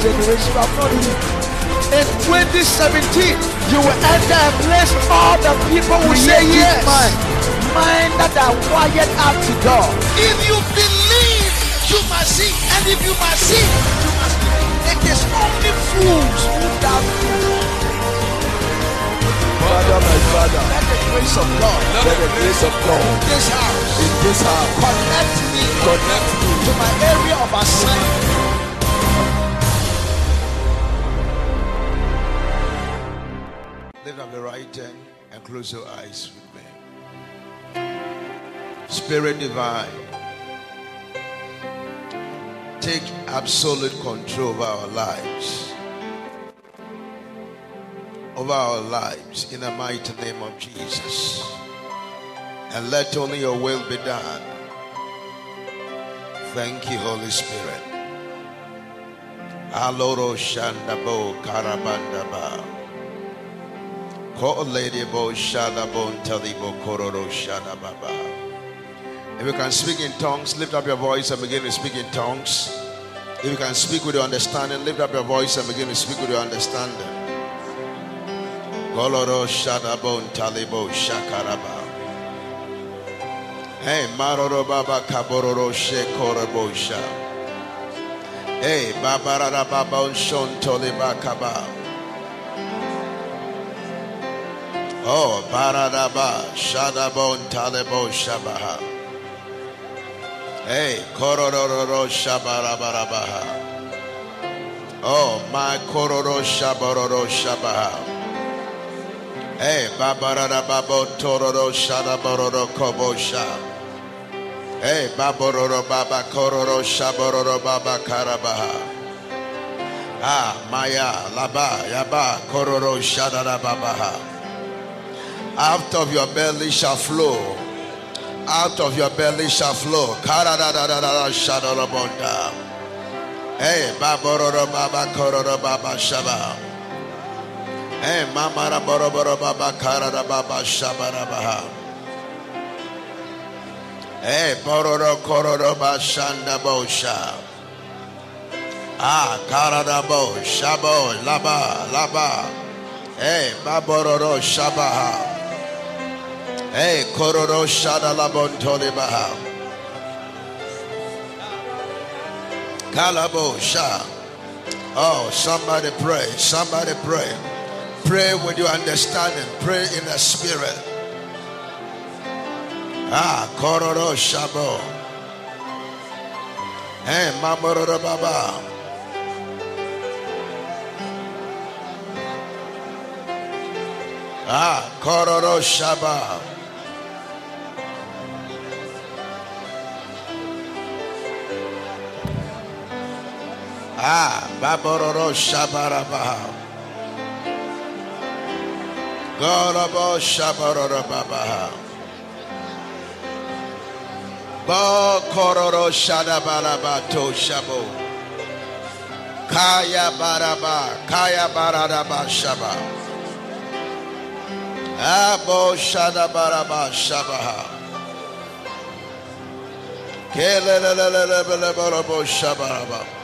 generation of not In 2017, you will enter a place all the people will say yes. Mine. Mine that are wired out to God. If you believe, you must see. And if you must see, you must believe. It is only fools who doubt. Father, my Father, let the grace of God, let the grace of God in this house, in this house, connect me, connect me to my area of assignment. Up the right hand and close your eyes with me. Spirit divine, take absolute control of our lives over our lives in the mighty name of Jesus. And let only your will be done. Thank you, Holy Spirit. Aloro Shandabo Karabandaba. If you can speak in tongues, lift up your voice and begin to speak in tongues. If you can speak with your understanding, lift up your voice and begin to speak with your understanding. Goloro Shadabon Talibo Shakaraba. Hey, Maroro Baba Kabororo Shekorabosha. Hey, Babarara Babon Shon Toliba Kaba. Oh, Baradaba Shadabon Talebo Shabaha. Hey, Kororo Shabarabarabaha. Oh, my Kororo Shabororo Shabaha. Hey, babarara babo tororo shada bororo kobosha. Hey, babororo baba kororo shabororo baba karabaha. Ah, maya laba yaba kororo shada babaha. Out of your belly shall flow. Out of your belly shall flow. Hey, babororo baba kororo baba shaba. Hey, mama boro boro baba kara da baba shabara baha. Hey, bororo kororo ba shanda bosha. Ah, kara da bo laba laba. Hey, babororo shabaha. Hey, kororo shada labon toli baha. Kalabo sha. Oh, somebody pray. Somebody pray. Pray with your understanding. Pray in the spirit. Ah, kororo shabo. Hey, mamororo baba. Ah, kororo shaba. Ah, babororo shabarabaha. Garabo Shabarara Babaha. Ba Kororo Shadabalabato Shabo. Kaya Baraba, Kaya Baraba Shaba. Abo Shadabaraba Shabaha. Kelelelelelelelelebo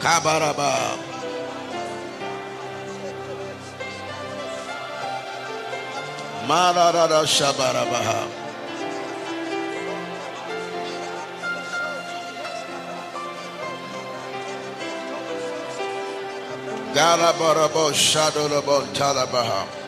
Kabaraba. Mararara Shabarabaha. Galabarabo Shadolabo Talabaha.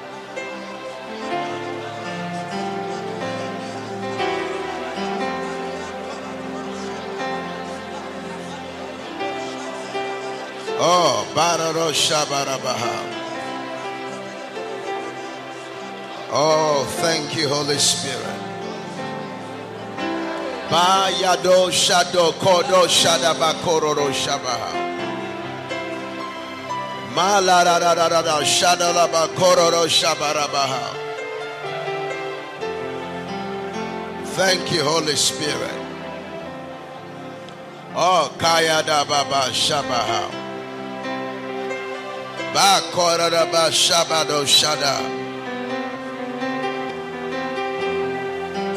Oh, Bararo Shabarabaha. Oh, thank you, Holy Spirit. Bayado Shado Kodo Shadaba Kororo Shabaha. Malarararara Shadalaba Kororo Shabarabaha. Thank you, Holy Spirit. Oh, Kaya Baba Shabaha.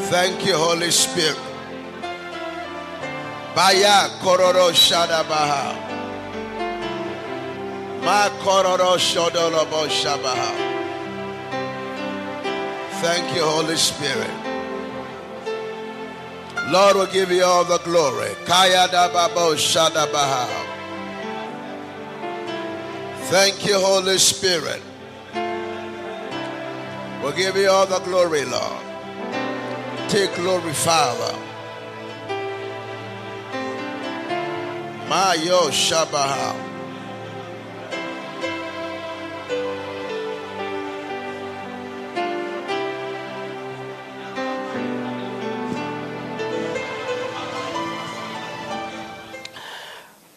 Thank you, Holy Spirit. Baya Kororo Shada Baha. Ma Kororo Shodolobo Shabaha. Thank you, Holy Spirit. Lord will give you all the glory. Kaya Dababo Shada Baha. Thank you, Holy Spirit. We'll give you all the glory, Lord. Take glory, Father. Mayo Shabaha.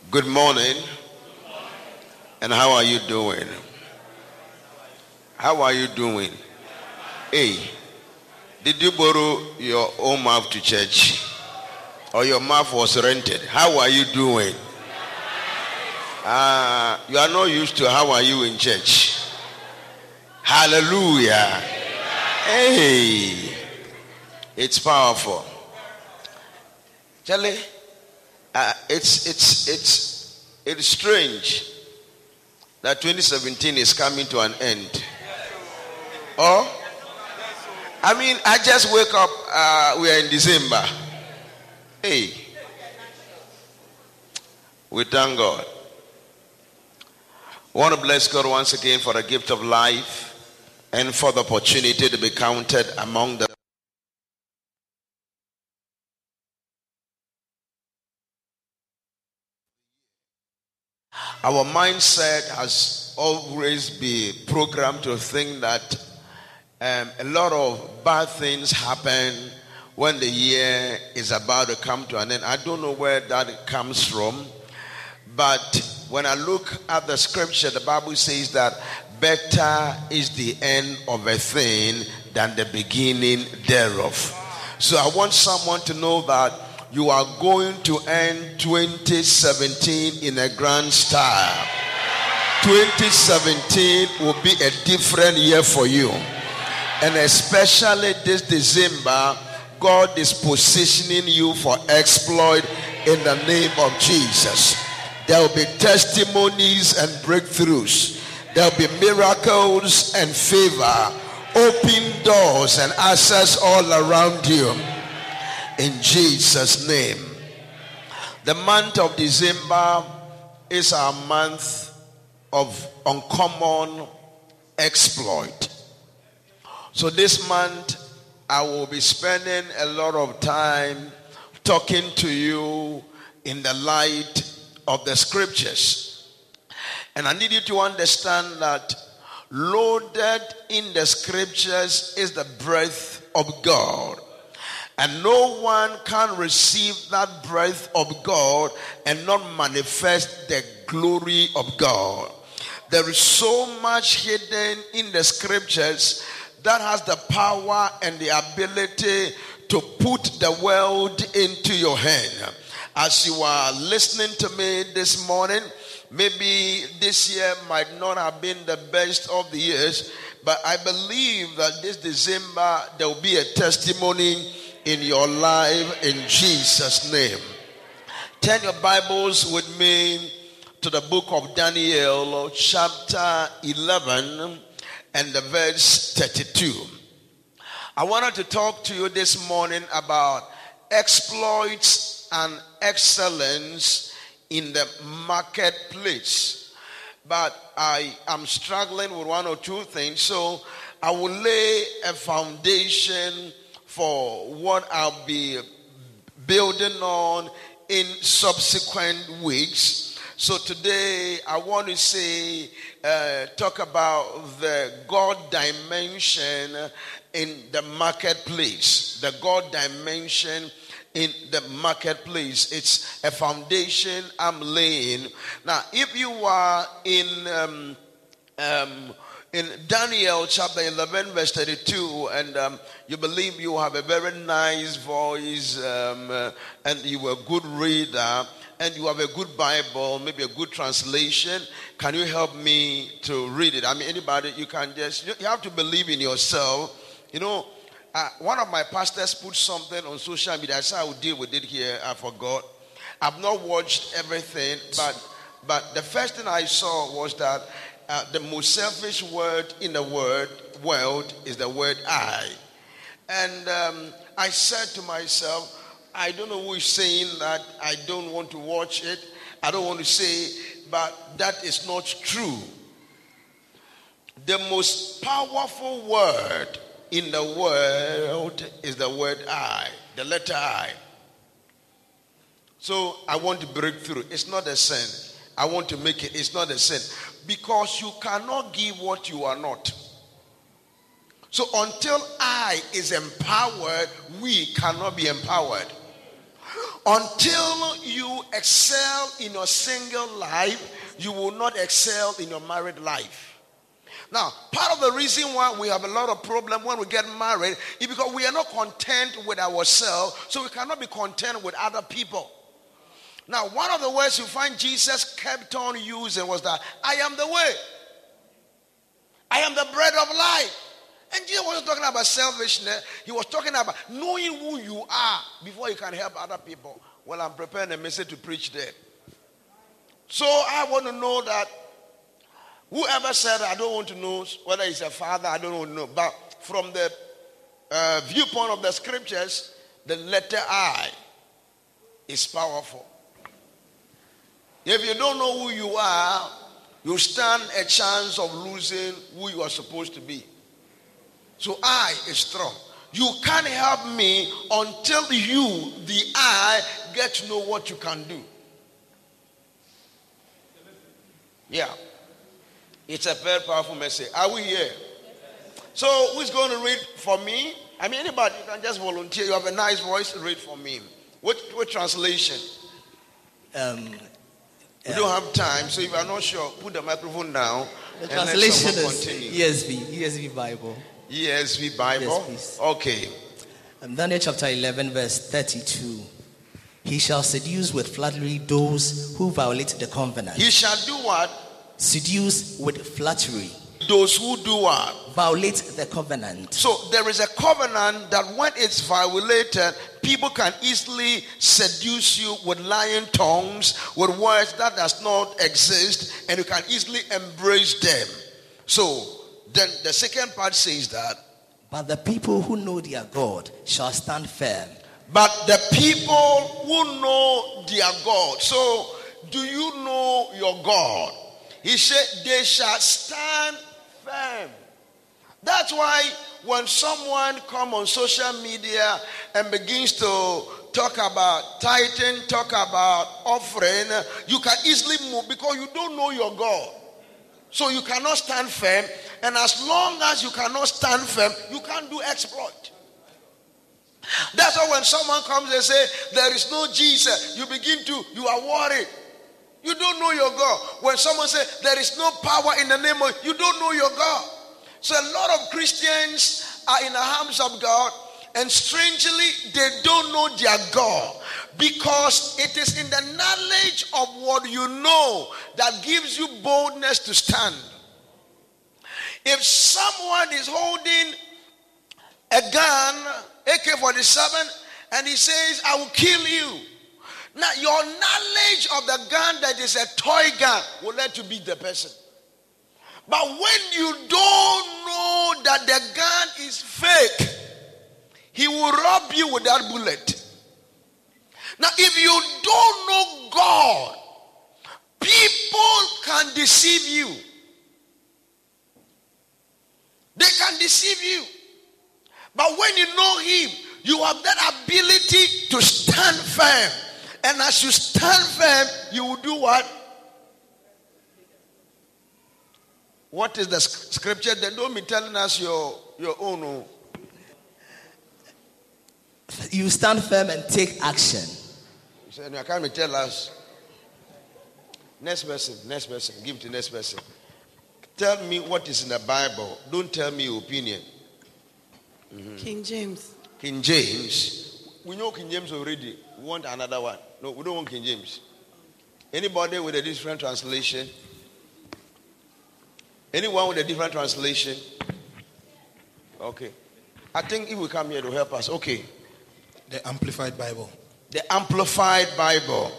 Good morning. And how are you doing? How are you doing? Hey, did you borrow your own mouth to church? Or your mouth was rented? How are you doing? Uh, you are not used to how are you in church. Hallelujah. Hey, it's powerful. Charlie, uh, it's, it's, it's, it's strange that 2017 is coming to an end. Or, I mean, I just wake up, uh, we are in December. Hey, we thank God. Want to bless God once again for the gift of life and for the opportunity to be counted among the Our mindset has always been programmed to think that um, a lot of bad things happen when the year is about to come to an end. I don't know where that comes from, but when I look at the scripture, the Bible says that better is the end of a thing than the beginning thereof. So I want someone to know that you are going to end 2017 in a grand style. 2017 will be a different year for you. And especially this December, God is positioning you for exploit in the name of Jesus. There will be testimonies and breakthroughs. There will be miracles and favor, open doors and access all around you in Jesus' name. The month of December is our month of uncommon exploit. So this month, I will be spending a lot of time talking to you in the light of the scriptures. And I need you to understand that loaded in the scriptures is the breath of God. And no one can receive that breath of God and not manifest the glory of God. There is so much hidden in the scriptures that has the power and the ability to put the world into your hand. As you are listening to me this morning, maybe this year might not have been the best of the years, but I believe that this December there will be a testimony in your life in Jesus' name. Turn your Bibles with me to the book of Daniel, chapter 11, and the verse 32. I wanted to talk to you this morning about exploits and excellence in the marketplace. But I am struggling with one or two things, so I will lay a foundation for what I'll be building on in subsequent weeks. So today I want to say, uh, talk about the God dimension in the marketplace. The God dimension in the marketplace. It's a foundation I'm laying. Now, if you are in um, um, in Daniel chapter 11, verse 32, and um, you believe you have a very nice voice um, uh, and you are a good reader, and you have a good Bible, maybe a good translation, can you help me to read it? I mean, anybody, you can just, you have to believe in yourself. You know, uh, one of my pastors put something on social media. I said I would deal with it here. I forgot. I've not watched everything, but but the first thing I saw was that uh, the most selfish word in the word world is the word I. And um, I said to myself, I don't know who is saying that I don't want to watch it. I don't want to say, but that is not true. The most powerful word in the world is the word I, the letter I. So I want to break through. It's not a sin. I want to make it. It's not a sin. Because you cannot give what you are not. So until I is empowered, we cannot be empowered. Until you excel in your single life, you will not excel in your married life. Now, part of the reason why we have a lot of problem when we get married is because we are not content with ourselves, so we cannot be content with other people. Now, one of the words you find Jesus kept on using was that I am the way, I am the bread of life. And Jesus wasn't talking about selfishness. He was talking about knowing who you are before you can help other people. Well, I'm preparing a message to preach there. So I want to know that whoever said I don't want to know whether he's a father, I don't want to know. But from the uh, viewpoint of the scriptures, the letter I is powerful. If you don't know who you are, you stand a chance of losing who you are supposed to be. So I is strong. You can't help me until you, the I, get to know what you can do. Yeah. It's a very powerful message. Are we here? So, who's going to read for me? I mean, anybody, you can just volunteer. You have a nice voice, read for me. What, what translation? Um, we don't have time, so if you're not sure, put the microphone down. The translation is ESV, ESV Bible. ESV Bible? Yes, okay. Um, Daniel chapter 11, verse 32. He shall seduce with flattery those who violate the covenant. He shall do what? Seduce with flattery. Those who do what? Violate the covenant. So there is a covenant that when it's violated, people can easily seduce you with lying tongues, with words that does not exist, and you can easily embrace them. So then the second part says that. But the people who know their God shall stand firm. But the people who know their God. So, do you know your God? He said, they shall stand firm. That's why when someone come on social media and begins to talk about tithing, talk about offering, you can easily move because you don't know your God. So you cannot stand firm. And as long as you cannot stand firm, you can't do exploit. That's why when someone comes and say there is no Jesus, you begin to you are worried. You don't know your God. When someone says there is no power in the name of you don't know your God. So a lot of Christians are in the arms of God, and strangely they don't know their God because it is in the knowledge of what you know that gives you boldness to stand. If someone is holding a gun, AK 47, and he says, I will kill you. Now, your knowledge of the gun that is a toy gun will let you beat the person. But when you don't know that the gun is fake, he will rob you with that bullet. Now, if you don't know God, people can deceive you. They can deceive you. But when you know Him, you have that ability to stand firm. And as you stand firm, you will do what? What is the scripture? They don't be telling us your, your own. Oh. You stand firm and take action. You say, I can't tell us. Next person, next person, give it to next person. Tell me what is in the Bible. Don't tell me your opinion. Mm-hmm. King James. King James. We know King James already. We want another one. No, we don't want King James. Anybody with a different translation? Anyone with a different translation? Okay. I think if we come here to help us, okay. The Amplified Bible. The Amplified Bible.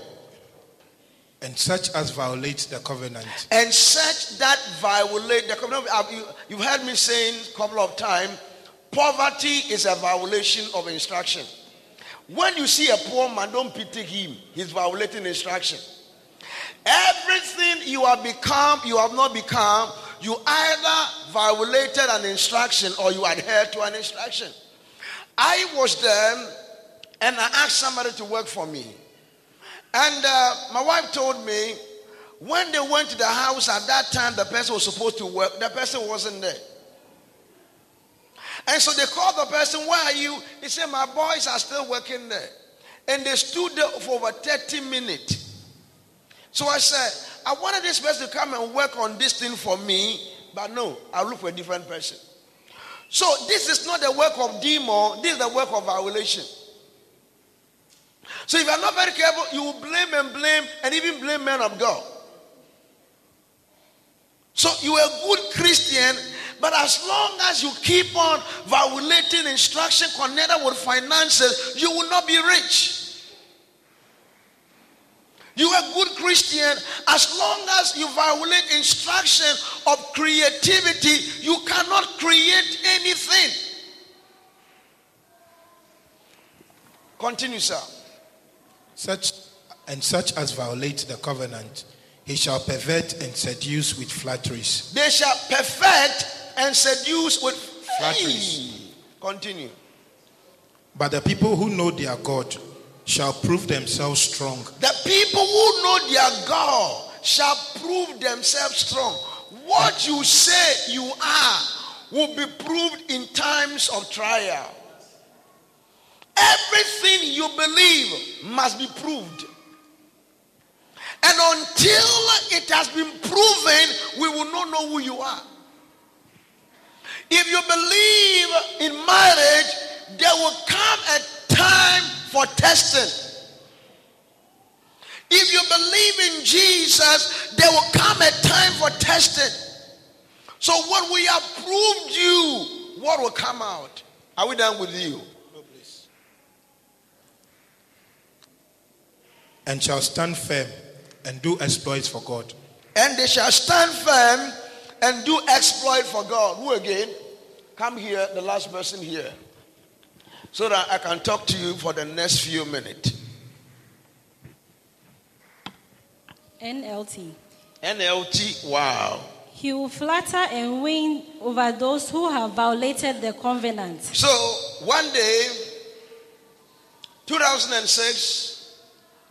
And such as violate the covenant. And such that violate the covenant. You, you've heard me saying a couple of times poverty is a violation of instruction. When you see a poor man, don't pity him. He's violating instruction. Everything you have become, you have not become, you either violated an instruction or you adhered to an instruction. I was there and I asked somebody to work for me. And uh, my wife told me when they went to the house at that time, the person was supposed to work, the person wasn't there. And so they called the person, Where are you? He said, My boys are still working there. And they stood there for over 30 minutes. So I said, I wanted this person to come and work on this thing for me, but no, I'll look for a different person. So this is not the work of demon, this is the work of violation. So if you're not very careful, you will blame and blame and even blame men of God. So you are a good Christian, but as long as you keep on violating instruction connected with finances, you will not be rich. You are a good Christian as long as you violate instruction of creativity, you cannot create anything. Continue, sir. Such and such as violate the covenant, he shall pervert and seduce with flatteries. They shall perfect and seduce with flatteries. Continue. But the people who know their God shall prove themselves strong. The people who know their God shall prove themselves strong. What you say you are will be proved in times of trial. Everything you believe must be proved. And until it has been proven, we will not know who you are. If you believe in marriage, there will come a time for testing. If you believe in Jesus, there will come a time for testing. So when we have proved you, what will come out? Are we done with you? No, please. And shall stand firm and do exploits for God. And they shall stand firm and do exploit for God. Who again? Come here, the last person here, so that I can talk to you for the next few minutes. NLT. NLT, wow. He will flatter and win over those who have violated the covenant. So, one day, 2006,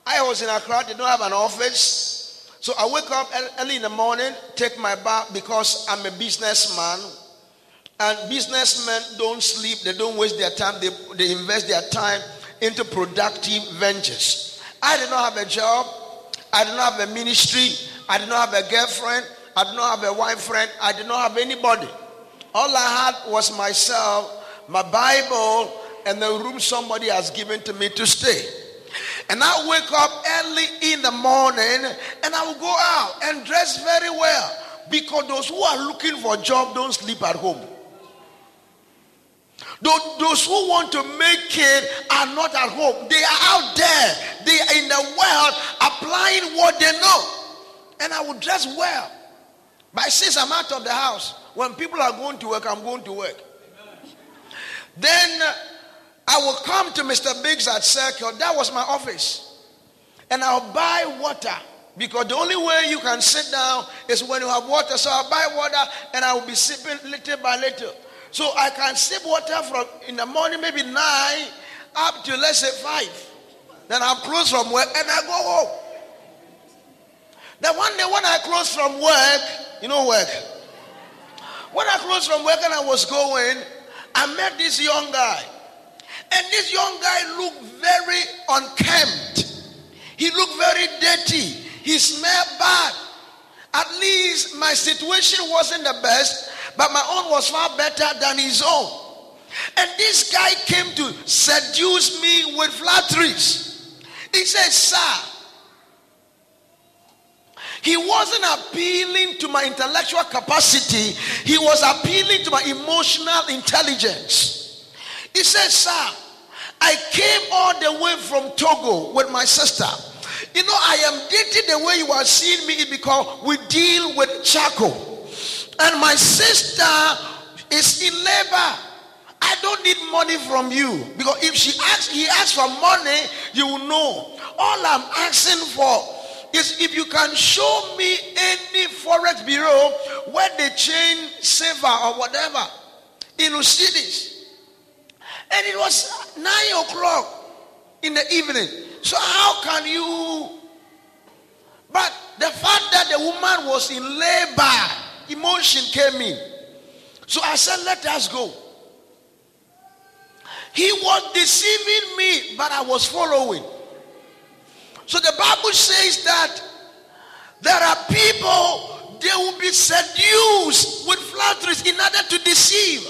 I was in Accra, did not have an office. So I wake up early in the morning, take my bath because I'm a businessman. And businessmen don't sleep, they don't waste their time, they, they invest their time into productive ventures. I did not have a job, I did not have a ministry, I did not have a girlfriend, I did not have a wife friend, I did not have anybody. All I had was myself, my Bible, and the room somebody has given to me to stay. And I wake up early in the morning and I will go out and dress very well because those who are looking for a job don't sleep at home. Those who want to make it are not at home. They are out there. They are in the world applying what they know. And I will dress well. But since I'm out of the house, when people are going to work, I'm going to work. Then uh, I will come to Mr. Biggs at Circle. That was my office. And I'll buy water. Because the only way you can sit down is when you have water. So I'll buy water and I will be sipping little by little. So I can sip water from in the morning, maybe nine, up to let's say five. Then I'll close from work and I go home. Then one day when I closed from work, you know work. When I closed from work and I was going, I met this young guy. And this young guy looked very unkempt. He looked very dirty. He smelled bad. At least my situation wasn't the best, but my own was far better than his own. And this guy came to seduce me with flatteries. He said, Sir, He wasn't appealing to my intellectual capacity, he was appealing to my emotional intelligence. He said, Sir, I came all the way from Togo with my sister. You know, I am dating the way you are seeing me because we deal with charcoal. And my sister is in labor. I don't need money from you because if she asks, he asks for money, you will know. All I'm asking for is if you can show me any forex bureau where they change silver or whatever in cities. And it was nine o'clock in the evening. So how can you? But the fact that the woman was in labor, emotion came in. So I said, let us go. He was deceiving me, but I was following. So the Bible says that there are people, they will be seduced with flatteries in order to deceive.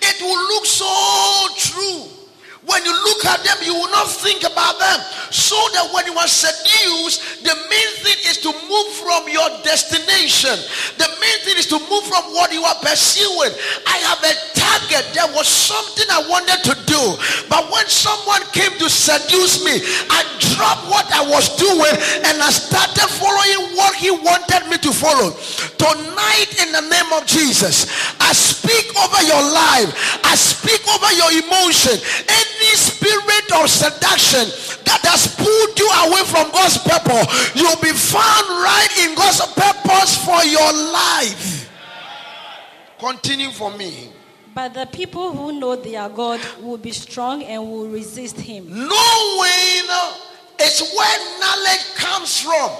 It will look so true. When you look at them, you will not think about them. So that when you are seduced, the main thing is to move from your destination. The main thing is to move from what you are pursuing. I have a target. There was something I wanted to do. But when someone came to seduce me, I dropped what I was doing and I started following what he wanted me to follow. Tonight, in the name of Jesus, I speak over your life. I speak over your emotion. Any spirit of seduction that has pulled you away from God's purpose, you'll be found right in God's purpose for your life. Continue for me. But the people who know their God will be strong and will resist him. Knowing is where knowledge comes from.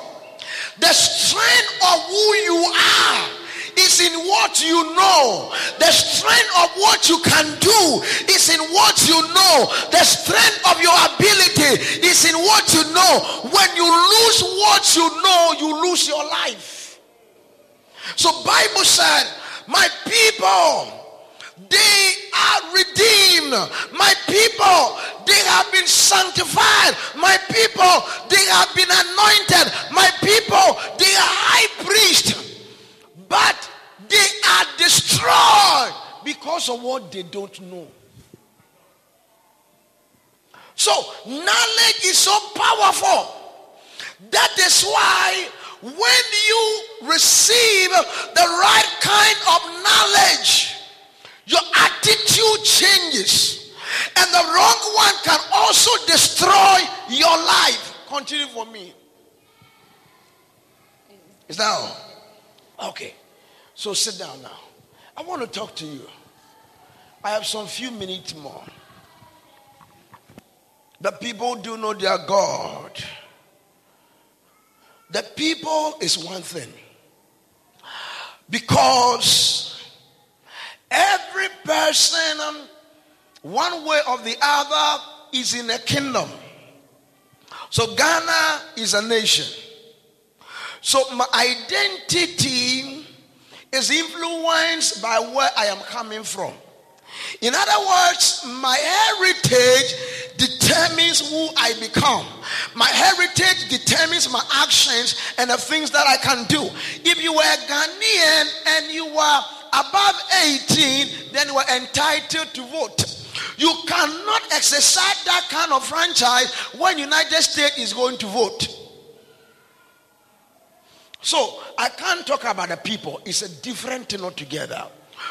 The strength of who you are is in what you know. The strength of what you can do is in what you know. The strength of your ability is in what you know. When you lose what you know, you lose your life. So Bible said, my people, they are redeemed. My people, they have been sanctified. My people, they have been anointed. My people, they are high priest. But they are destroyed because of what they don't know. So, knowledge is so powerful. That is why when you receive the right kind of knowledge, changes. And the wrong one can also destroy your life. Continue for me. Is that all? Okay. So sit down now. I want to talk to you. I have some few minutes more. The people do know their God. The people is one thing. Because every person, um, one way or the other, is in a kingdom. So Ghana is a nation. So my identity is influenced by where I am coming from. In other words, my heritage determines who I become. My heritage determines my actions and the things that I can do. If you were Ghanaian and you were above 18, then you are entitled to vote. You cannot exercise that kind of franchise when United States is going to vote. So I can't talk about the people. It's a different thing altogether.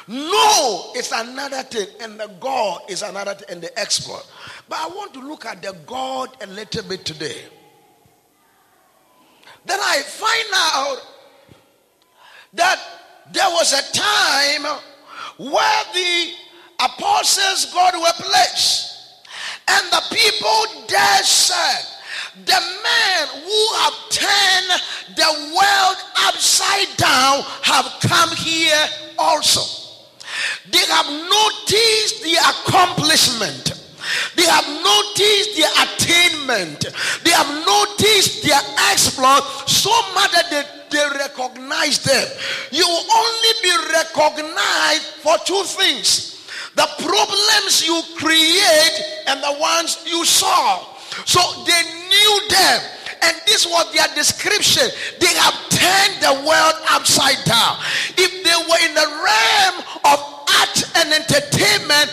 No, it's another thing, and the God is another thing, and the expert. But I want to look at the God a little bit today. Then I find out that there was a time where the apostles God were placed, and the people there said, the man who have turned the world upside down have come here also. They have noticed the accomplishment. They have noticed the. They have noticed their exploit so much that they, they recognize them. You will only be recognized for two things the problems you create and the ones you solve. So they knew them. And this was their description. They have turned the world upside down. If they were in the realm of art and entertainment,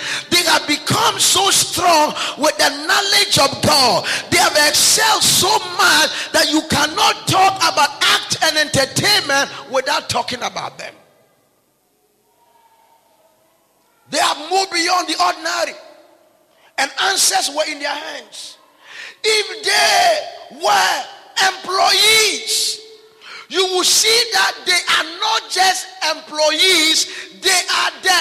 have become so strong with the knowledge of God. They have excelled so much that you cannot talk about act and entertainment without talking about them. They have moved beyond the ordinary, and answers were in their hands. If they were employees, you will see that they are not just employees, they are the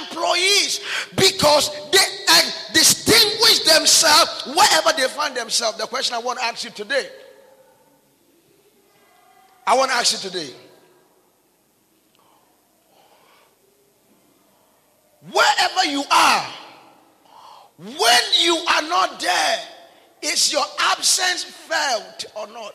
employees because they uh, distinguish themselves wherever they find themselves. The question I want to ask you today I want to ask you today wherever you are, when you are not there, is your absence felt or not?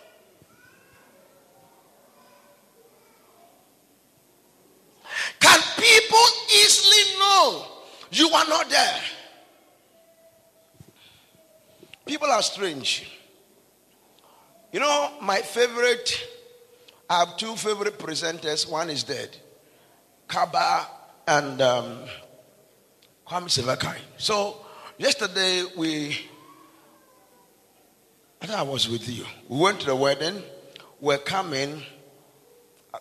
Can people easily know you are not there? People are strange. You know, my favorite, I have two favorite presenters. One is dead, Kaba and um, Kwame Sefa Kayi. So, yesterday we, I think I was with you. We went to the wedding, we're coming.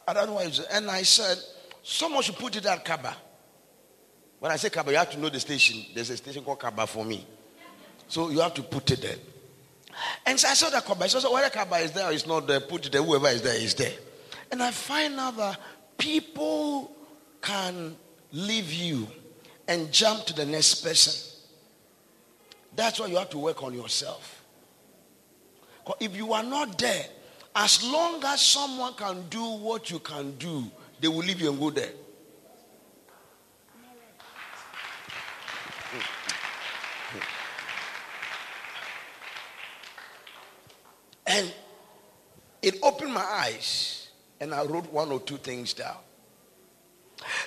I don't know why, and I said, Someone should put it at Kaba. When I say Kaba, you have to know the station. There's a station called Kaba for me. So you have to put it there. And so I saw that Kaba. So, so whether Kaba is there or it's not there, put it there. Whoever is there is there. And I find out that people can leave you and jump to the next person. That's why you have to work on yourself. If you are not there, as long as someone can do what you can do, they will leave you and go there. And it opened my eyes, and I wrote one or two things down.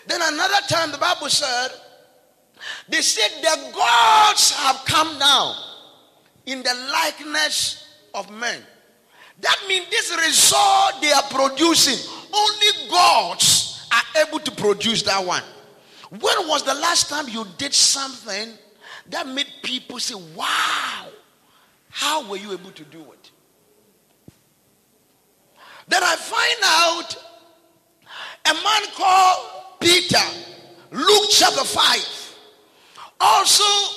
Then another time, the Bible said, they said the gods have come down in the likeness of men. That means this result they are producing only gods are able to produce that one. When was the last time you did something that made people say, Wow, how were you able to do it? Then I find out a man called Peter, Luke chapter 5, also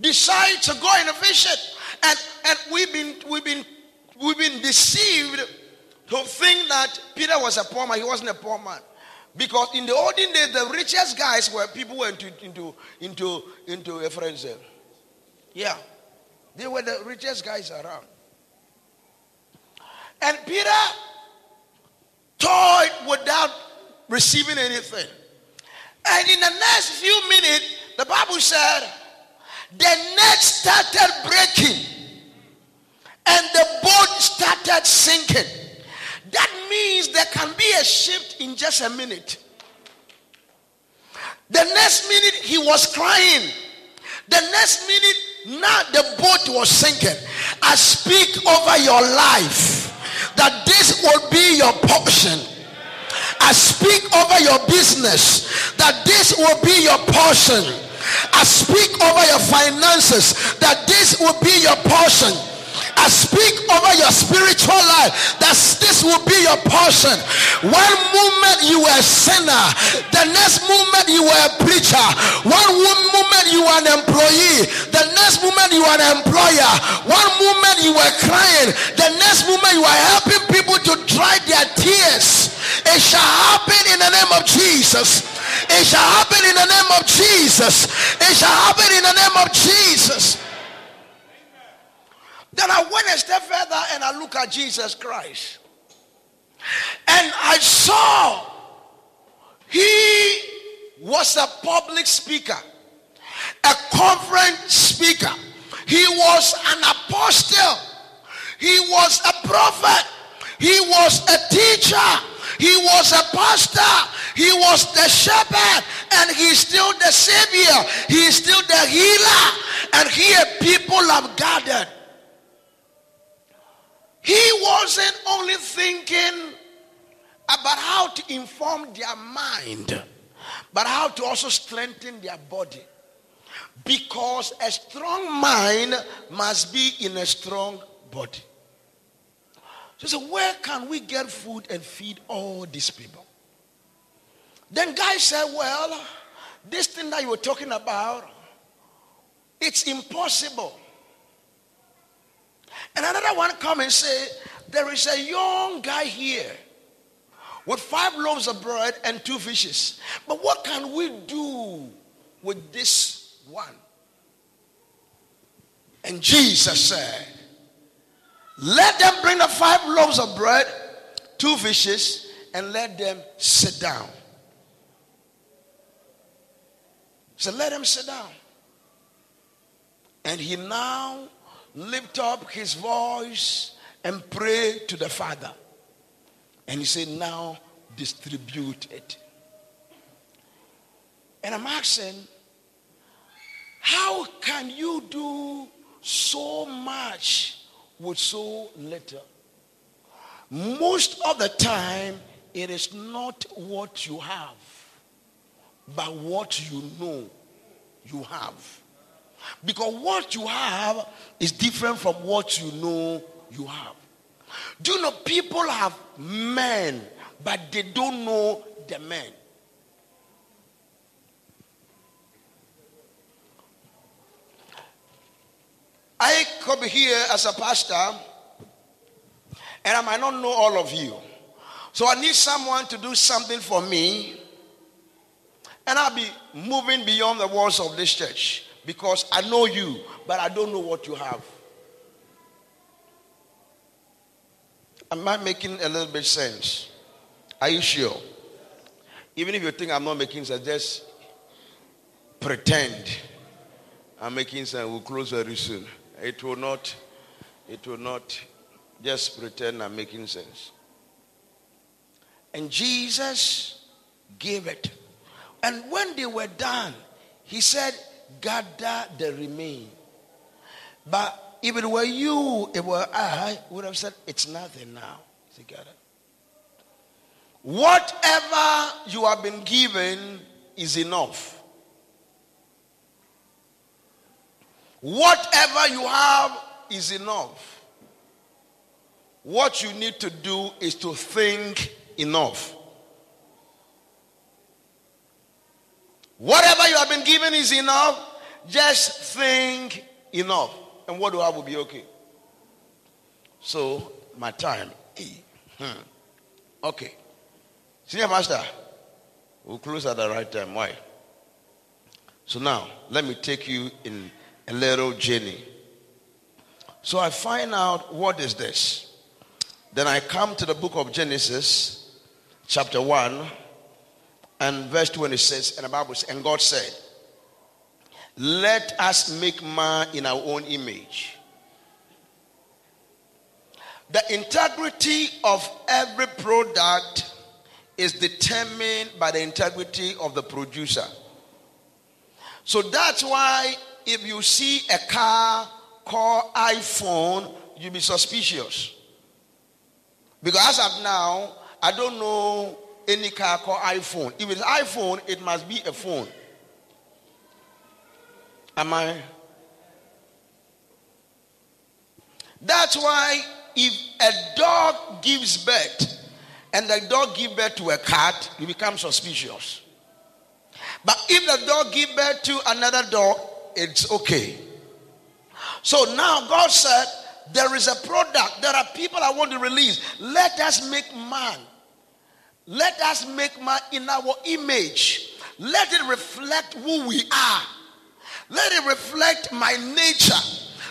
decided to go in a vision. And, and we've been we've been we've been deceived to think that Peter was a poor man. He wasn't a poor man. Because in the olden days, the richest guys were people went into into into into a friend's cell. Yeah. They were the richest guys around. And Peter toyed without receiving anything. And in the next few minutes, the Bible said the net started breaking and the boat started sinking. That means there can be a shift in just a minute. The next minute he was crying. The next minute now the boat was sinking. I speak over your life that this will be your portion. I speak over your business that this will be your portion. I speak over your finances that this will be your portion. I speak over your spiritual life that this will be your portion. One moment you were a sinner, the next moment you were a preacher. One moment you were an employee, the next moment you were an employer. One moment you were crying, the next moment you are helping people to dry their tears. It shall happen in the name of Jesus. It shall happen in the name of Jesus. It shall happen in the name of Jesus. Then I went a step further and I look at Jesus Christ. And I saw he was a public speaker, a conference speaker. He was an apostle. He was a prophet. He was a teacher. He was a pastor. He was the shepherd. And he's still the savior. He's still the healer. And here people have gathered he wasn't only thinking about how to inform their mind, but how to also strengthen their body. Because a strong mind must be in a strong body. So, so where can we get food and feed all these people? Then guy said, well, this thing that you were talking about, it's impossible. And another one come and say, there is a young guy here with five loaves of bread and two fishes. But what can we do with this one? And Jesus said, let them bring the five loaves of bread, two fishes, and let them sit down. So let them sit down. And he now lift up his voice and pray to the Father. And he said, now distribute it. And I'm asking, how can you do so much with so little? Most of the time, it is not what you have, but what you know you have. Because what you have is different from what you know you have. Do you know people have men, but they don't know the men? I come here as a pastor, and I might not know all of you. So I need someone to do something for me, and I'll be moving beyond the walls of this church because I know you, but I don't know what you have. Am I making a little bit sense? Are you sure? Even if you think I'm not making sense, just pretend I'm making sense. We'll close very soon. It will not, it will not just pretend I'm making sense. And Jesus gave it. And when they were done, he said, gather the remain. But if it were you, it were I, would have said, it's nothing now. Together. Whatever you have been given is enough. Whatever you have is enough. What you need to do is to think enough. Whatever you have been given is enough. Just think enough. And what do I will be okay? So, my time. Hmm. Okay. Senior Master, we'll close at the right time. Why? So now, let me take you in a little journey. So I find out what is this. Then I come to the book of Genesis, chapter 1, and verse 26, and the Bible says, and God said, Let us make man in our own image. The integrity of every product is determined by the integrity of the producer. So that's why if you see a car called iPhone, you'll be suspicious. Because as of now, I don't know any car called iPhone. If it's iPhone, it must be a phone. Am I? That's why if a dog gives birth and the dog gives birth to a cat, you become suspicious. But if the dog gives birth to another dog, it's okay. So now God said, there is a product. There are people I want to release. Let us make man let us make man in our image. Let it reflect who we are. Let it reflect my nature.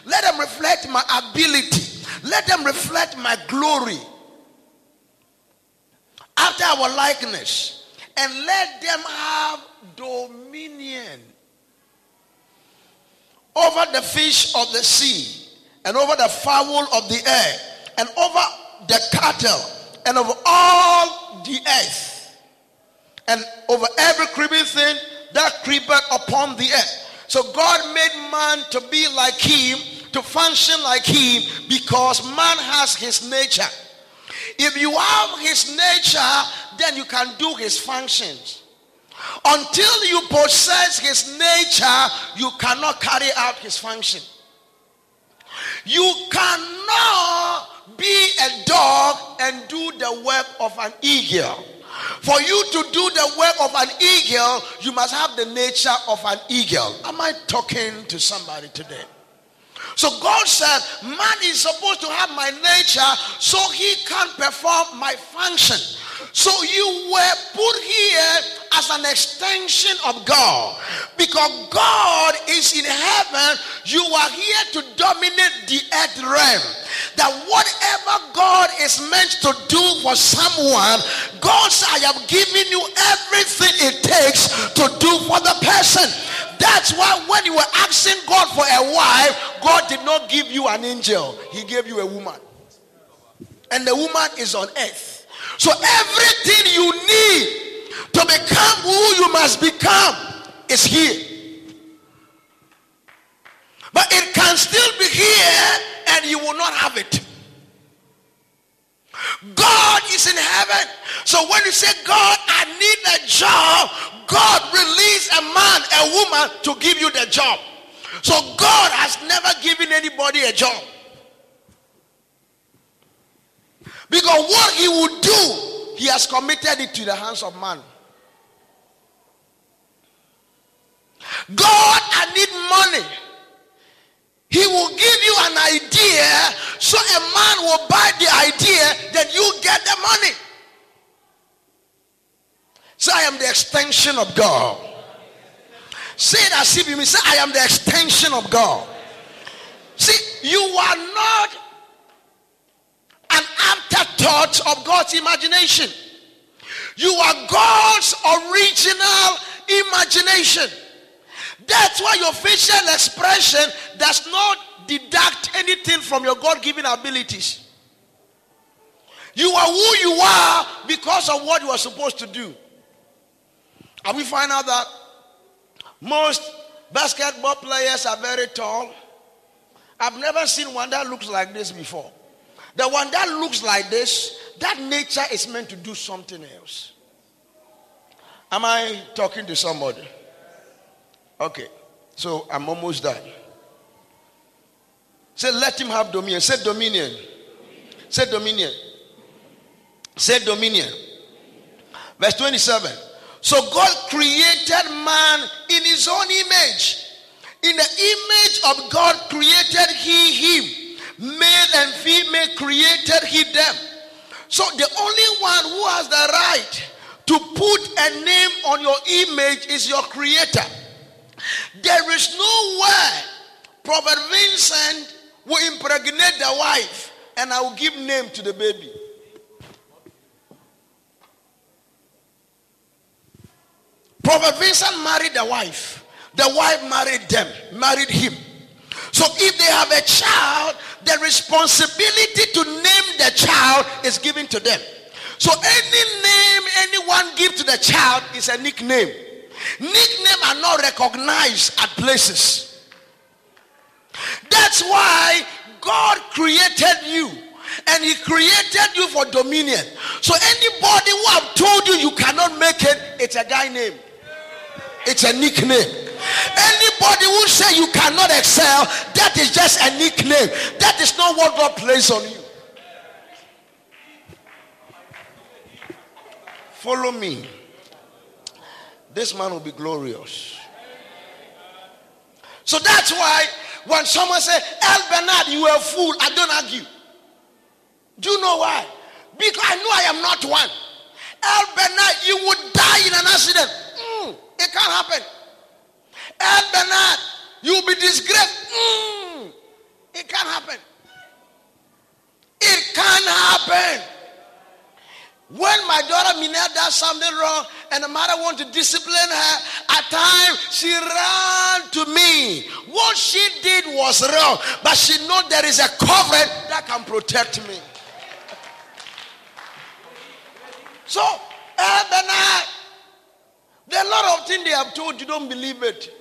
Let them reflect my ability. Let them reflect my glory. After our likeness. And let them have dominion over the fish of the sea and over the fowl of the air and over the cattle and over all the earth and over every creeping thing that creepeth upon the earth. So God made man to be like him, to function like him, because man has his nature. If you have his nature, then you can do his functions. Until you possess his nature, you cannot carry out his function. You cannot be a dog and do the work of an eagle. For you to do the work of an eagle, you must have the nature of an eagle. Am I talking to somebody today? So God said, Man is supposed to have my nature so he can perform my function. So you were put here as an extension of God. Because God is in heaven, you are here to dominate the earth realm. That whatever God is meant to do for someone, God said, I have given you everything it takes to do for the person. That's why when you were asking God for a wife, God did not give you an angel, He gave you a woman. And the woman is on earth. So everything you need to become who you must become is here. But it can still be here and you will not have it. God is in heaven. So when you say, God, I need a job, God release a man, a woman to give you the job. So God has never given anybody a job. Because what he would do, he has committed it to the hands of man. God, I need money. He will give you an idea, so a man will buy the idea, that you get the money. So I am the extension of God. Say it as if you mean, say, I am the extension of God. See, you are not afterthought of God's imagination. You are God's original imagination. That's why your facial expression does not deduct anything from your God given abilities. You are who you are because of what you are supposed to do. And we find out that most basketball players are very tall. I've never seen one that looks like this before. The one that looks like this, that nature is meant to do something else. Am I talking to somebody? Okay. So I'm almost done. Say, let him have dominion. Say dominion. Say dominion. Say dominion. Verse 27. So God created man in his own image. In the image of God created he him. Male and female created he them. So the only one who has the right to put a name on your image is your creator. There is no way Prophet Vincent will impregnate the wife and I will give name to the baby. Prophet Vincent married the wife. The wife married them, married him. So if they have a child, the responsibility to name the child is given to them. So any name anyone give to the child is a nickname. Nicknames are not recognized at places. That's why God created you and he created you for dominion. So anybody who have told you you cannot make it, it's a guy name. It's a nickname. Anybody who say you cannot excel, that is just a nickname. That is not what God placed on you. Follow me. This man will be glorious. So that's why when someone say, El Bernard, you are a fool, I don't argue. Do you know why? Because I know I am not one. El Bernard, you would die in an accident. Mm, it can't happen. El Bernard, you'll be disgraced. Mm, it can't happen. It can't happen. When my daughter Minette does something wrong and the mother wants to discipline her, at times she ran to me. What she did was wrong, but she know there is a covering that can protect me. So, El Bernard, there are a lot of things they have told you, don't believe it.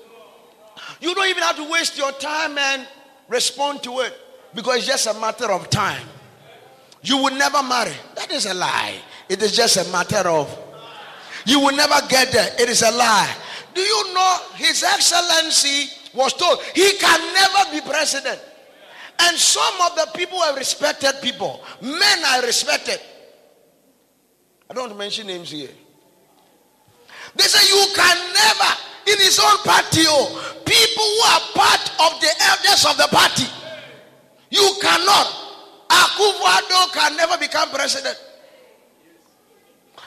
You don't even have to waste your time and respond to it because it's just a matter of time. You will never marry. That is a lie. It is just a matter of you will never get there. It is a lie. Do you know His Excellency was told he can never be president? And some of the people are respected people. Men are respected. I don't mention names here. They say you can never, in his own party, oh, people who are part of the elders of the party, you cannot. Akufo-Addo can never become president.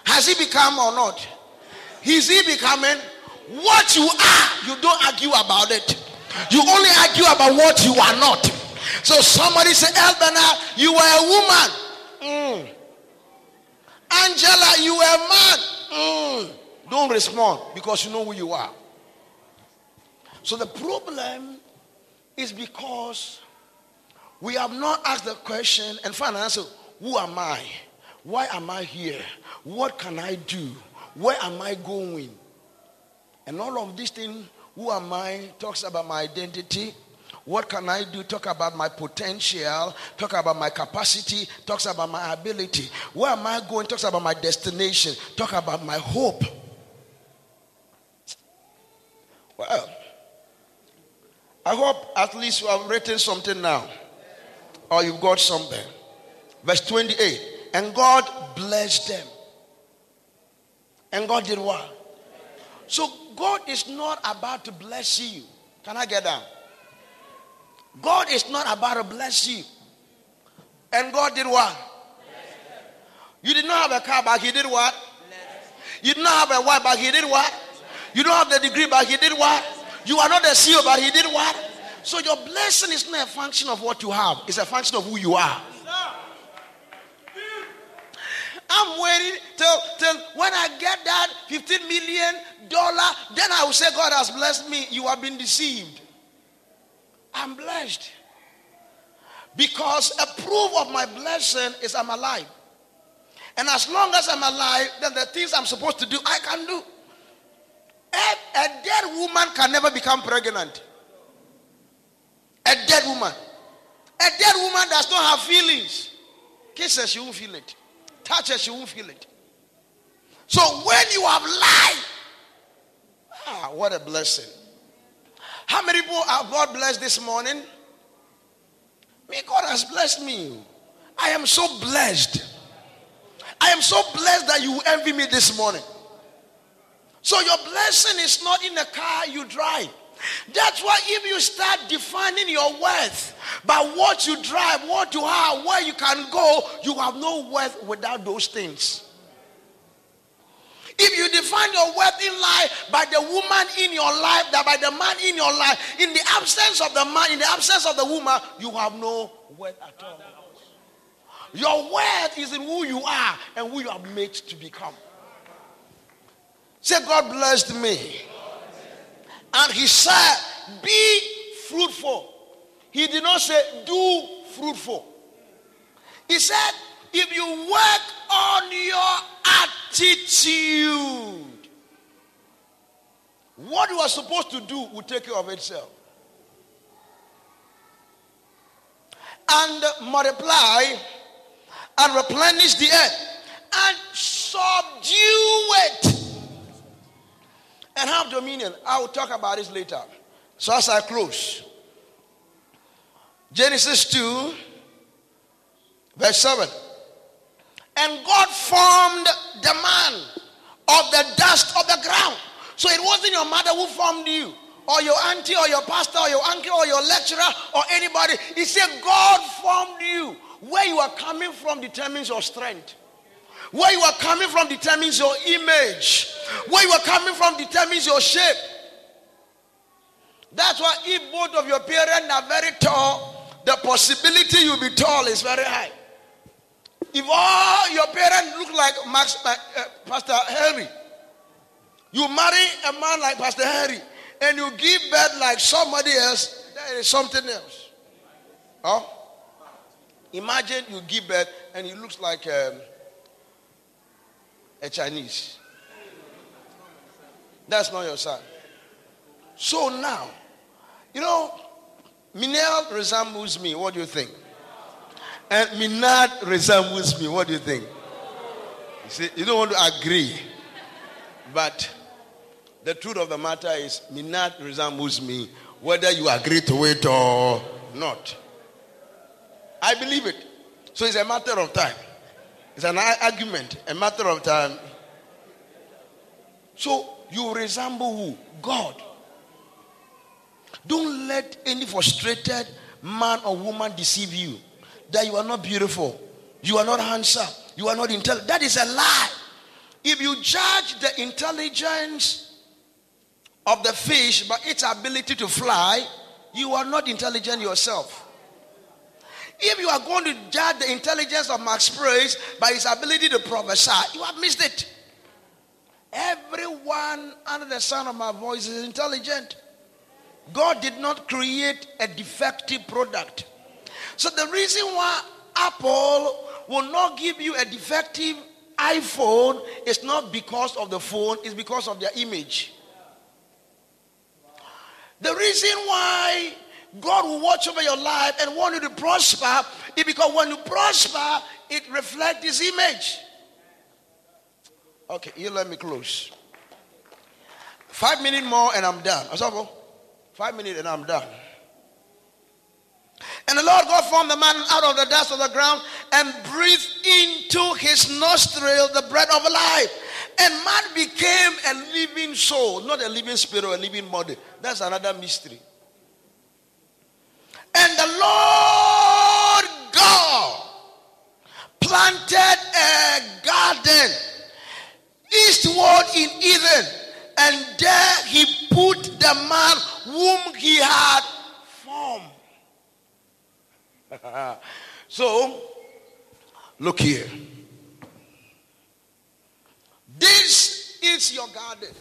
Has he become or not? Is he becoming? What you are, you don't argue about it. You only argue about what you are not. So somebody say, Elbana, you are a woman. Mm. Angela, you are a man. Mm. Don't respond because you know who you are. So the problem is because we have not asked the question and find an answer Who am I? Why am I here? What can I do? Where am I going? And all of these things, who am I, talks about my identity. What can I do? Talk about my potential. Talk about my capacity. Talks about my ability. Where am I going? Talks about my destination. Talk about my hope. Well, I hope at least you have written something now. Or you've got something. Verse 28. And God blessed them. And God did what? So God is not about to bless you. Can I get down? God is not about to bless you. And God did what? You did not have a car, but He did what? You did not have a wife, but He did what? You don't have the degree, but He did what? You are not a CEO, but He did what? So your blessing is not a function of what you have, it's a function of who you are. I'm waiting till, till when I get that 15 million dollar, then I will say, God has blessed me. You have been deceived. I'm blessed. Because a proof of my blessing is I'm alive. And as long as I'm alive, then the things I'm supposed to do, I can do. A, dead woman can never become pregnant. A dead woman. A dead woman does not have feelings. Kiss her, she won't feel it. Touch her, she won't feel it. So when you have life, ah, what a blessing. How many people are God blessed this morning? Me, God has blessed me. I am so blessed. I am so blessed that you envy me this morning. So your blessing is not in the car you drive. That's why if you start defining your worth by what you drive, what you have, where you can go, you have no worth without those things. If you define your worth in life by the woman in your life, that by the man in your life, in the absence of the man, in the absence of the woman, you have no worth at all. Your worth is in who you are and who you are made to become. Say, God blessed me. And he said, Be fruitful. He did not say, Do fruitful. He said, If you work on your attitude, what you are supposed to do will take care of itself. And multiply and replenish the earth and subdue it and have dominion. I will talk about this later. So as I close, Genesis 2, verse 7. And God formed the man of the dust of the ground. So it wasn't your mother who formed you, or your auntie, or your pastor, or your uncle, or your lecturer, or anybody. He said, God formed you. Where you are coming from determines your strength. Where you are coming from determines your image. Where you are coming from determines your shape. That's why if both of your parents are very tall, the possibility you'll be tall is very high. If all your parents look like Max, uh, Pastor Henry, you marry a man like Pastor Henry, and you give birth like somebody else, there is something else. Oh? Imagine you give birth and he looks like um, a Chinese. That's not your son. So now, you know, Minel resembles me. What do you think? And Minad resembles me. What do you think? You see, you don't want to agree. But the truth of the matter is, Minat resembles me, whether you agree to it or not. I believe it. So it's a matter of time. It's an argument, a matter of time. So you resemble who? God. Don't let any frustrated man or woman deceive you that you are not beautiful, you are not handsome, you are not intelligent. That is a lie. If you judge the intelligence of the fish by its ability to fly, you are not intelligent yourself. If you are going to judge the intelligence of Max Praise by his ability to prophesy, you have missed it. Everyone under the sound of my voice is intelligent. God did not create a defective product. So the reason why Apple will not give you a defective iPhone is not because of the phone, it's because of their image. The reason why God will watch over your life and want you to prosper because when you prosper, it reflects His image. Okay, you let me close. Five minutes more and I'm done. Five minutes and I'm done. And the Lord God formed the man out of the dust of the ground and breathed into his nostril the breath of life. And man became a living soul, not a living spirit or a living body. That's another mystery. And the Lord God planted a garden eastward in Eden. And there he put the man whom he had formed. so, look here. This is your garden.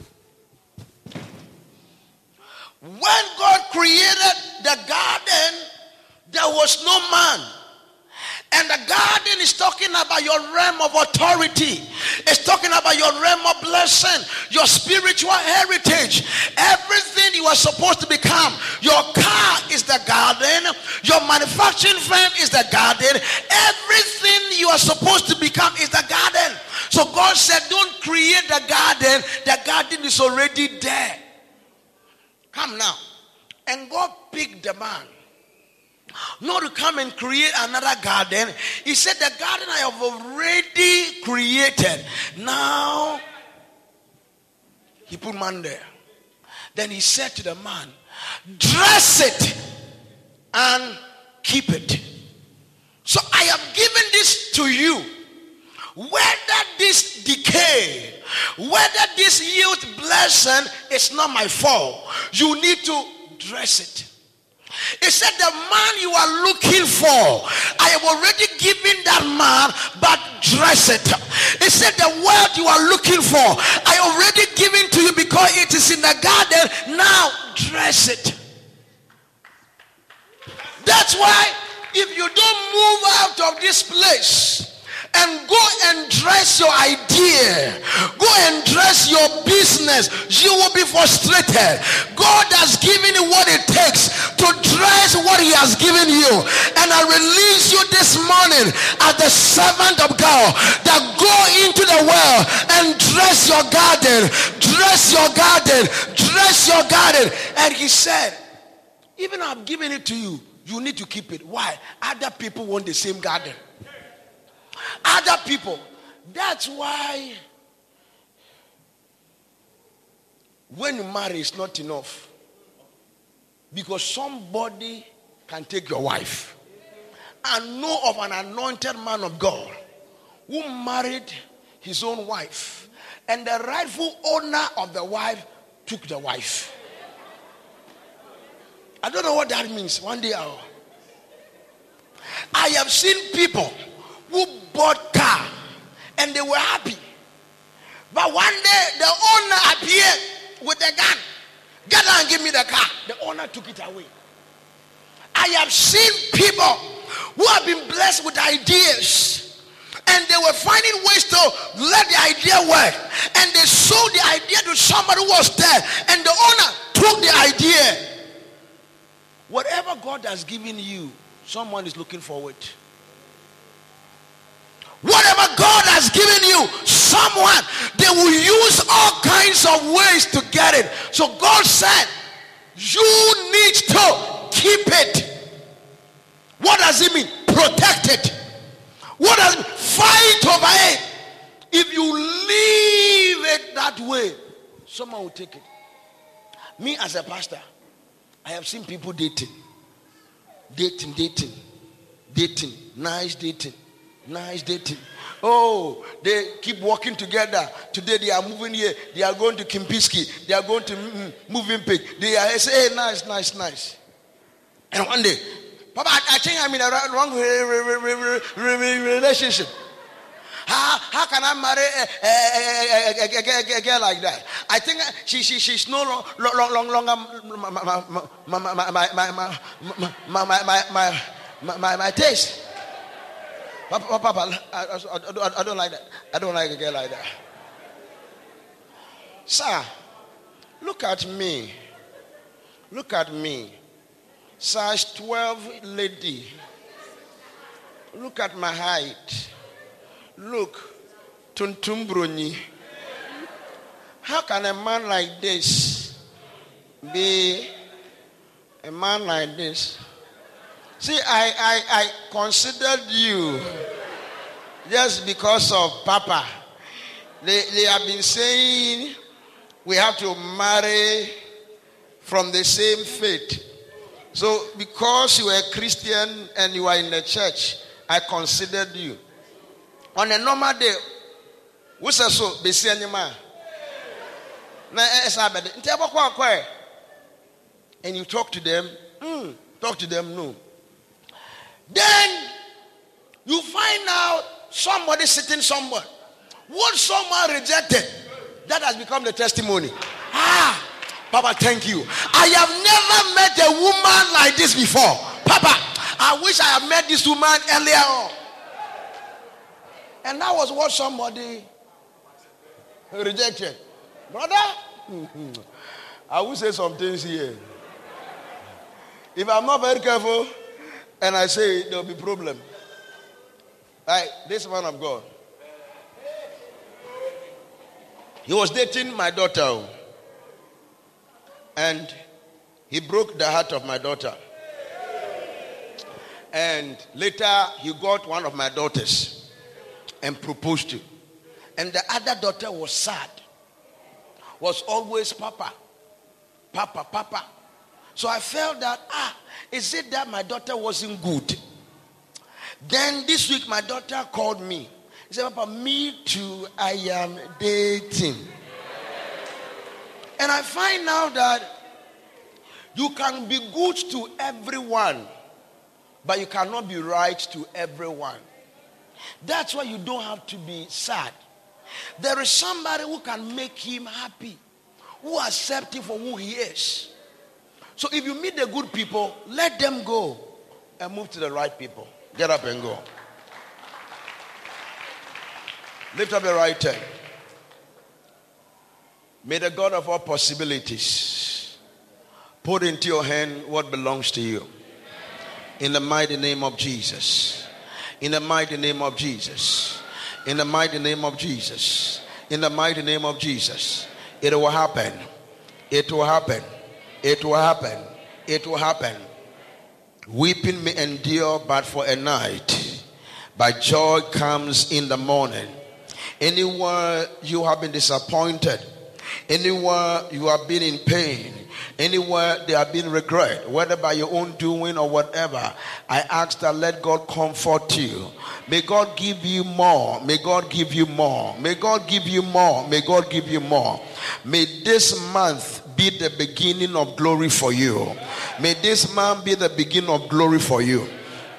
When God created the garden, there was no man. And the garden is talking about your realm of authority. It's talking about your realm of blessing, your spiritual heritage, everything you are supposed to become. Your car is the garden, your manufacturing firm is the garden, everything you are supposed to become is the garden. So God said, Don't create the garden, the garden is already there. Come now. And God picked the man not to come and create another garden. He said, The garden I have already created. Now, he put man there. Then he said to the man, Dress it and keep it. So I have given this to you. Whether this decay, whether this yield blessing is not my fault, you need to dress it. He said, The man you are looking for, I have already given that man, but dress it. He said, The word you are looking for, I already given to you because it is in the garden. Now dress it. That's why if you don't move out of this place, and go and dress your idea. Go and dress your business. You will be frustrated. God has given you what it takes to dress what he has given you. And I release you this morning as the servant of God that go into the world and dress your garden. Dress your garden. Dress your garden. And he said, even I've given it to you, you need to keep it. Why? Other people want the same garden other people. That's why when you marry, it's not enough. Because somebody can take your wife. I know of an anointed man of God who married his own wife, and the rightful owner of the wife took the wife. I don't know what that means. One day I'll. I have seen people who bought car and they were happy. But one day the owner appeared with a gun. Get out and give me the car. The owner took it away. I have seen people who have been blessed with ideas and they were finding ways to let the idea work. And they sold the idea to somebody who was there, and the owner took the idea. Whatever God has given you, someone is looking forward. Whatever God has given you, someone, they will use all kinds of ways to get it. So God said, you need to keep it. What does it mean? Protect it. What does it mean? Fight over it. If you leave it that way, someone will take it. Me as a pastor, I have seen people dating. Dating, dating, dating, nice dating Nice dating. Oh, they keep working together. Today they are moving here. They are going to Kempinski. They are going to mm, Movenpick. They are say, hey, nice, nice, nice. And one day, Papa, I think I'm in a wrong relationship. How, how can I marry a, a, a, a, girl like that? I think she, she, she's no long, long, long, longer my, my, my, my, my, my, my, my, my, my, my taste. Papa, Papa, I, I, I, don't like that. I don't like a girl like that. Sir, look at me. Look at me. Size 12 lady. Look at my height. Look, Tuntumbruni. How can a man like this be a man like this? See, I, I, I considered you just because of Papa. They, they have been saying we have to marry from the same faith. So, because you are a Christian and you are in the church, I considered you. On a normal day, what's so? Besi anima. Ah. Na esa eh, eh, bede. Nti abakwa akwa. Eh. And you talk to them. Mm, talk to them no. Then you find out somebody sitting somewhere. What someone rejected, that has become the testimony. Ah, Papa, thank you. I have never met a woman like this before. Papa, I wish I had met this woman earlier on. And that was what somebody rejected. Brother, I will say some things here. If I'm not very careful, and I say there'll be problem. Like this man of God. He was dating my daughter. Oh. And he broke the heart of my daughter. And later he got one of my daughters and proposed to. And the other daughter was sad. Was always Papa. Papa, Papa. So I felt that, ah, is it that my daughter wasn't good? Then this week, my daughter called me. He said, Papa, me too, I am dating. And I find out that you can be good to everyone, but you cannot be right to everyone. That's why you don't have to be sad. There is somebody who can make him happy, who accepts him for who he is. So if you meet the good people, let them go and move to the right people. Get up and go. Lift up your right hand. May the God of all possibilities put into your hand what belongs to you. In the mighty name of Jesus. In the mighty name of Jesus. In the mighty name of Jesus. In the mighty name of Jesus. It will happen. It will happen. It will happen. It will happen. Weeping may endure but for a night, but joy comes in the morning. Anywhere you have been disappointed, anywhere you have been in pain, anywhere there have been regret, whether by your own doing or whatever, I ask that let God comfort you. May God give you more. May God give you more. May God give you more. May God give you more. May this month be the beginning of glory for you. May this man be the beginning of glory for you.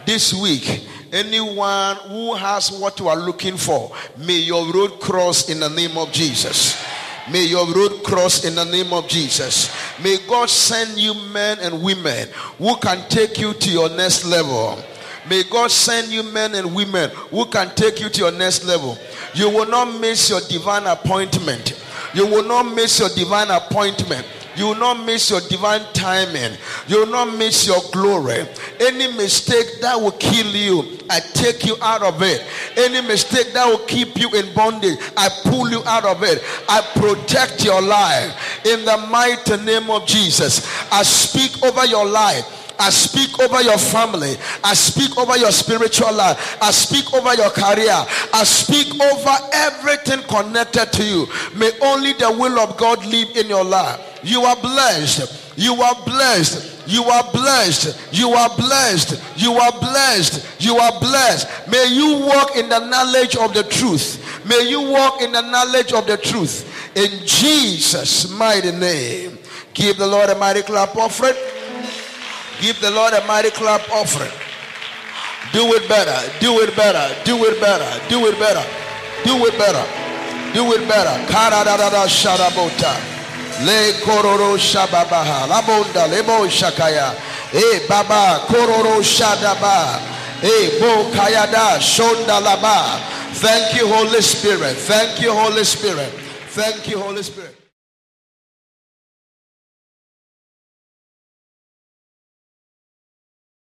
This week, anyone who has what you are looking for, may your road cross in the name of Jesus. May your road cross in the name of Jesus. May God send you men and women who can take you to your next level. May God send you men and women who can take you to your next level. You will not miss your divine appointment. You will not miss your divine appointment. You will not miss your divine timing. You will not miss your glory. Any mistake that will kill you, I take you out of it. Any mistake that will keep you in bondage, I pull you out of it. I protect your life in the mighty name of Jesus. I speak over your life. I speak over your family. I speak over your spiritual life. I speak over your career. I speak over everything connected to you. May only the will of God live in your life. You are blessed. You are blessed. You are blessed. You are blessed. You are blessed. You are blessed. May you walk in the knowledge of the truth. May you walk in the knowledge of the truth. In Jesus' mighty name. Give the Lord a mighty clap offering. Give the Lord a mighty clap offering. Do it better. Do it better. Do it better. Do it better. Do it better. Do it better. Karadada sharabota. Le kororo shababaha. Labonda lebo shakaya. E baba kororo shadaba. E bo kayada shonda laba. Thank you, Holy Spirit. Thank you, Holy Spirit. Thank you, Holy Spirit.